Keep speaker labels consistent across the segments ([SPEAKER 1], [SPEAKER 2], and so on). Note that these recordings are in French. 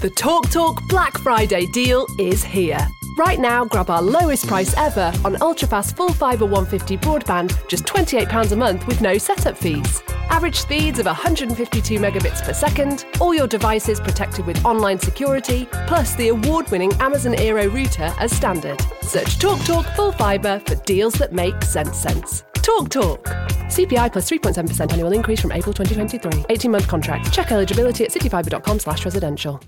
[SPEAKER 1] The TalkTalk Talk Black Friday deal is here. Right now, grab our lowest price ever on ultrafast full fibre 150 broadband, just £28 a month with no setup fees. Average speeds of 152 megabits per second, all your devices protected with online security, plus the award winning Amazon Aero router as standard. Search TalkTalk Talk Full Fibre for deals that make sense sense. Talk Talk. CPI plus 3.7% annual increase from April 2023. 18 month contract. Check eligibility at cityfibre.com slash residential.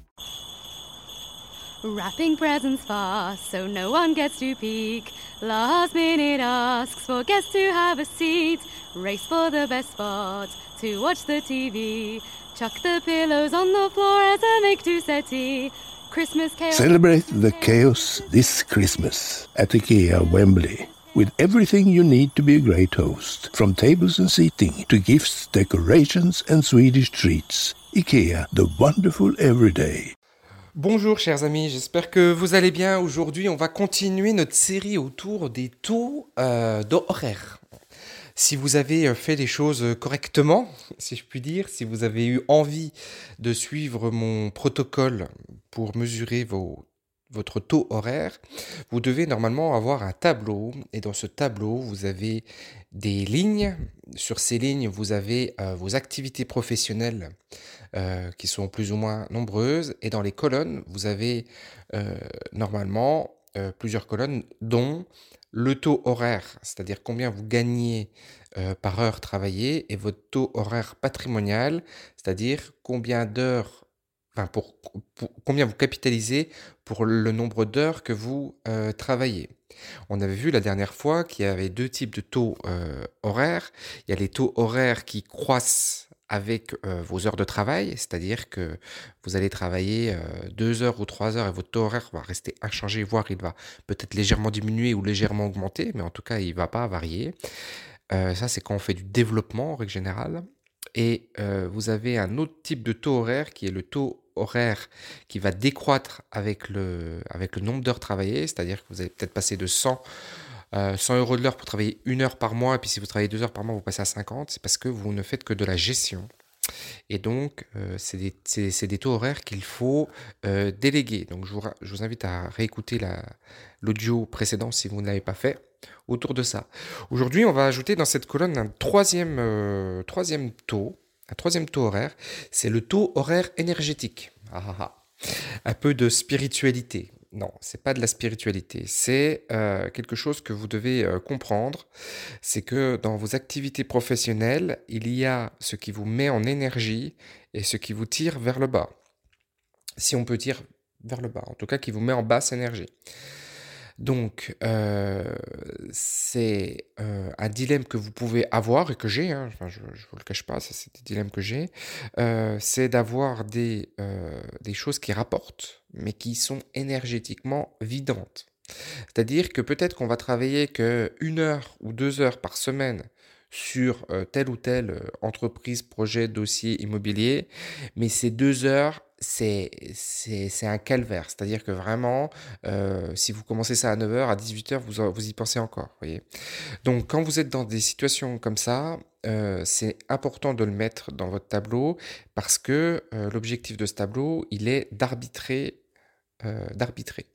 [SPEAKER 2] Wrapping presents fast so no one gets to peek. Last minute asks for guests to have a seat. Race for the best spot to watch the TV. Chuck the pillows on the floor as a make to settee. Christmas chaos.
[SPEAKER 3] Celebrate the chaos this Christmas at IKEA Wembley with everything you need to be a great host, from tables and seating to gifts, decorations and Swedish treats. IKEA, the wonderful everyday.
[SPEAKER 4] Bonjour chers amis, j'espère que vous allez bien. Aujourd'hui, on va continuer notre série autour des taux euh, d'horaire. Si vous avez euh, fait les choses correctement, si je puis dire, si vous avez eu envie de suivre mon protocole pour mesurer vos votre taux horaire, vous devez normalement avoir un tableau et dans ce tableau, vous avez des lignes. Sur ces lignes, vous avez euh, vos activités professionnelles euh, qui sont plus ou moins nombreuses et dans les colonnes, vous avez euh, normalement plusieurs colonnes dont le taux horaire, c'est-à-dire combien vous gagnez par heure travaillée et votre taux horaire patrimonial, c'est-à-dire combien d'heures enfin pour, combien vous capitalisez pour le nombre d'heures que vous euh, travaillez. On avait vu la dernière fois qu'il y avait deux types de taux euh, horaires. Il y a les taux horaires qui croissent avec euh, vos heures de travail, c'est-à-dire que vous allez travailler deux heures ou trois heures et votre taux horaire va rester inchangé, voire il va peut-être légèrement diminuer ou légèrement augmenter, mais en tout cas il ne va pas varier. ça c'est quand on fait du développement en règle générale. Et vous avez un autre type de taux horaire qui est le taux horaire qui va décroître avec le, avec le nombre d'heures travaillées, c'est-à-dire que vous allez peut-être passer de 100, 100 euros de l'heure pour travailler une heure par mois, et puis si vous travaillez deux heures par mois, vous passez à 50, c'est parce que vous ne faites que de la gestion. Et donc, c'est des, des, taux horaires qu'il faut déléguer. Donc, je vous, je vous, invite à réécouter l'audio précédent si vous ne l'avez pas fait autour de ça. Aujourd'hui, on va ajouter dans cette colonne un troisième, euh, troisième taux, un troisième taux horaire, c'est le taux horaire énergétique. Ah, ah, ah. Un peu de spiritualité. Non, c'est pas de la spiritualité. C'est euh, quelque chose que vous devez euh, comprendre. C'est que dans vos activités professionnelles, il y a ce qui vous met en énergie et ce qui vous tire vers le bas. Si on peut dire vers le bas, en tout cas qui vous met en basse énergie. Donc, euh, c'est euh, un dilemme que vous pouvez avoir et que j'ai, hein, je ne vous le cache pas, c'est des dilemmes que j'ai, euh, c'est d'avoir des, des choses qui rapportent, mais qui sont énergétiquement vidantes. C'est-à-dire que peut-être qu'on va travailler que une heure ou deux heures par semaine sur telle ou telle entreprise, projet, dossier immobilier, mais ces deux heures, c'est un calvaire. C'est-à-dire que vraiment, si vous commencez ça à 9h, à 18h, vous, vous y pensez encore. Voyez Donc quand vous êtes dans des situations comme ça, c'est important de le mettre dans votre tableau parce que l'objectif de ce tableau, il est d'arbitrer. d'arbitrer.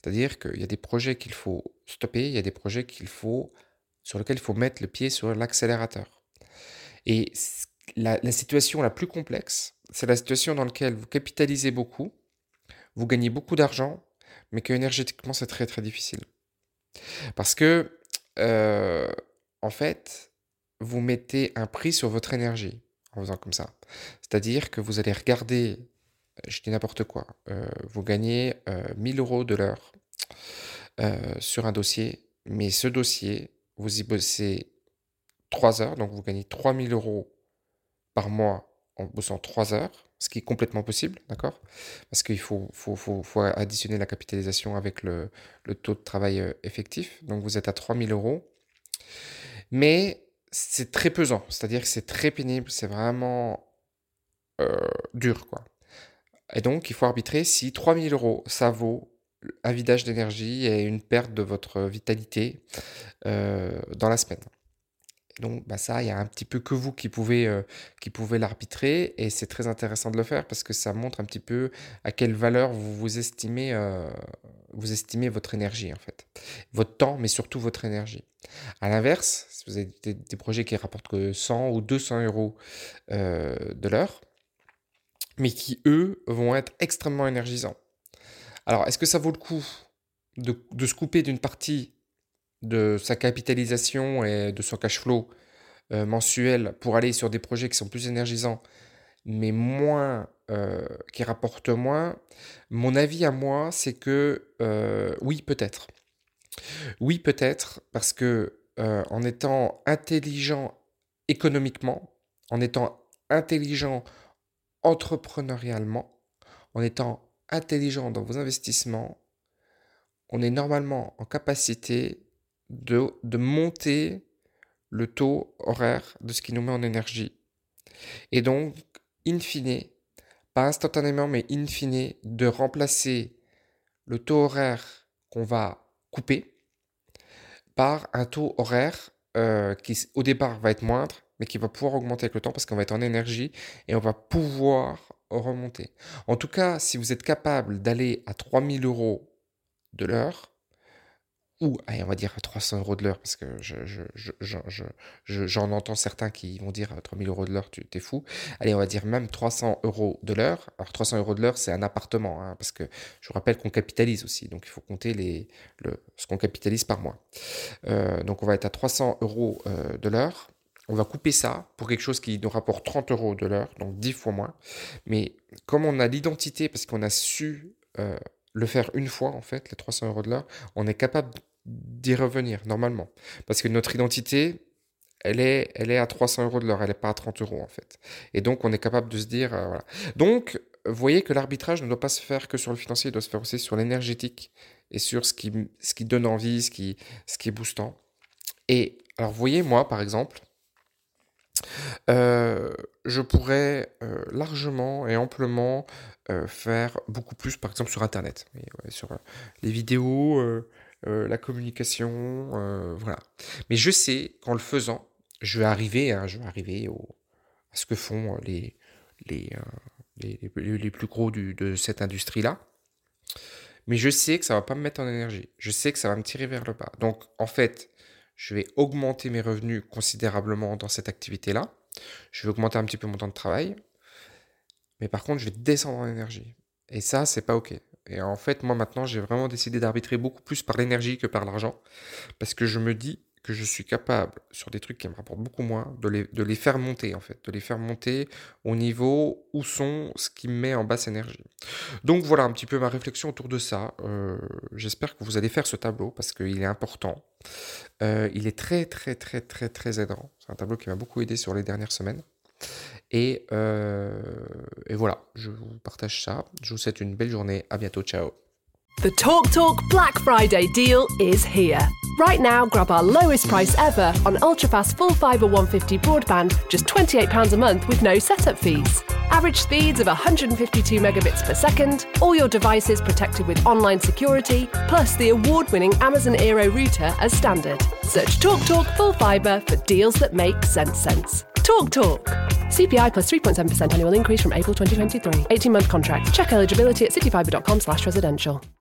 [SPEAKER 4] C'est-à-dire qu'il y a des projets qu'il faut stopper, il y a des projets qu'il faut sur lequel il faut mettre le pied sur l'accélérateur. Et la, situation la plus complexe, c'est la situation dans laquelle vous capitalisez beaucoup, vous gagnez beaucoup d'argent, mais que énergétiquement c'est très très difficile. Parce que, euh, en fait, vous mettez un prix sur votre énergie en faisant comme ça. C'est-à-dire que vous allez regarder, je dis n'importe quoi, euh, vous gagnez 1000 euh, euros de l'heure sur un dossier, mais ce dossier, vous y bossez 3 heures, donc vous gagnez 3000 euros par mois en bossant 3 heures, ce qui est complètement possible, d'accord? Parce qu'il faut, additionner la capitalisation avec le, le, taux de travail euh, effectif, donc vous êtes à 3000 euros. Mais c'est très pesant, c'est-à-dire que c'est très pénible, c'est vraiment euh, dur, quoi. Et donc, il faut arbitrer si 3000 euros, ça vaut un vidage d'énergie et une perte de votre vitalité euh, dans la semaine. Donc bah, ça, il y a un petit peu que vous qui pouvez, euh, qui pouvez l'arbitrer et c'est très intéressant de le faire parce que ça montre un petit peu à quelle valeur vous vous estimez, euh, vous estimez votre énergie en fait. Votre temps, mais surtout votre énergie. À l'inverse, si vous avez des, projets qui rapportent que 100 ou 200 euros euh, de l'heure, mais qui eux vont être extrêmement énergisants. Alors, est-ce que ça vaut le coup de se couper d'une partie de sa capitalisation et de son cash flow euh, mensuel pour aller sur des projets qui sont plus énergisants, mais moins, euh, qui rapportent moins, mon avis à moi, c'est que euh, oui, peut-être. Oui, peut-être, parce que en étant intelligent économiquement, en étant intelligent entrepreneurialement, en étant intelligent dans vos investissements, on est normalement en capacité de, de monter le taux horaire de ce qui nous met en énergie. Et donc, in fine, pas instantanément, mais in fine, de remplacer le taux horaire qu'on va couper par un taux horaire euh, qui au départ va être moindre, mais qui va pouvoir augmenter avec le temps parce qu'on va être en énergie et on va pouvoir remonter. En tout cas, si vous êtes capable d'aller à 3000 euros de l'heure, ou allez, on va dire 300 euros de l'heure, parce que j'en je, je, je, entends certains qui vont dire 3000 euros de l'heure, tu t'es fou. Allez, on va dire même 300 euros de l'heure. Alors 300 euros de l'heure, c'est un appartement, hein, parce que je vous rappelle qu'on capitalise aussi, donc il faut compter les, le, ce qu'on capitalise par mois. Euh, donc on va être à 300 euros euh, de l'heure. On va couper ça pour quelque chose qui nous rapporte 30 euros de l'heure, donc 10 fois moins. Mais comme on a l'identité, parce qu'on a su euh, le faire une fois, en fait, les 300 euros de l'heure, on est capable d'y revenir normalement. Parce que notre identité, elle est, elle est à 300 euros de l'heure, elle n'est pas à 30 euros en fait. Et donc on est capable de se dire, euh, voilà. Donc, voyez que l'arbitrage ne doit pas se faire que sur le financier, il doit se faire aussi sur l'énergétique et sur ce qui, ce qui donne envie, ce qui, ce qui est boostant. Et alors, voyez, moi, par exemple, euh, je pourrais euh, largement et amplement faire beaucoup plus, par exemple, sur Internet, sur les vidéos, euh, la communication, euh, voilà. Mais je sais qu'en le faisant, je vais arriver, hein, je vais arriver à ce que font euh, les, les, les, plus gros de cette industrie-là. Mais je sais que ça va pas me mettre en énergie. Je sais que ça va me tirer vers le bas. Donc, en fait, je vais augmenter mes revenus considérablement dans cette activité-là. Je vais augmenter un petit peu mon temps de travail. Mais par contre, je vais descendre en énergie. Et ça, c'est pas OK. Et en fait, moi maintenant, j'ai vraiment décidé d'arbitrer beaucoup plus par l'énergie que par l'argent. Parce que je me dis que je suis capable, sur des trucs qui me rapportent beaucoup moins, de les, faire monter, en fait. De les faire monter au niveau où sont ce qui me met en basse énergie. Donc voilà un petit peu ma réflexion autour de ça. Euh, j'espère que vous allez faire ce tableau parce qu'il est important. Euh, il est très, très, très, très, très aidant. C'est un tableau qui m'a beaucoup aidé sur les dernières semaines. Et, euh, et voilà, je vous partage ça. Je vous souhaite une belle journée. À bientôt. Ciao.
[SPEAKER 1] The Talk Talk Black Friday deal is here. Right now, grab our lowest price ever on ultrafast full fibre 150 broadband, just £28 a month with no setup fees. Average speeds of 152 megabits per second, all your devices protected with online security, plus the award winning Amazon Aero router as standard. Search Talk Talk Full Fibre for deals that make sense sense. Talk Talk. CPI plus 3.7% annual increase from April 2023. 18 month contract. Check eligibility at cityfibre.com slash residential.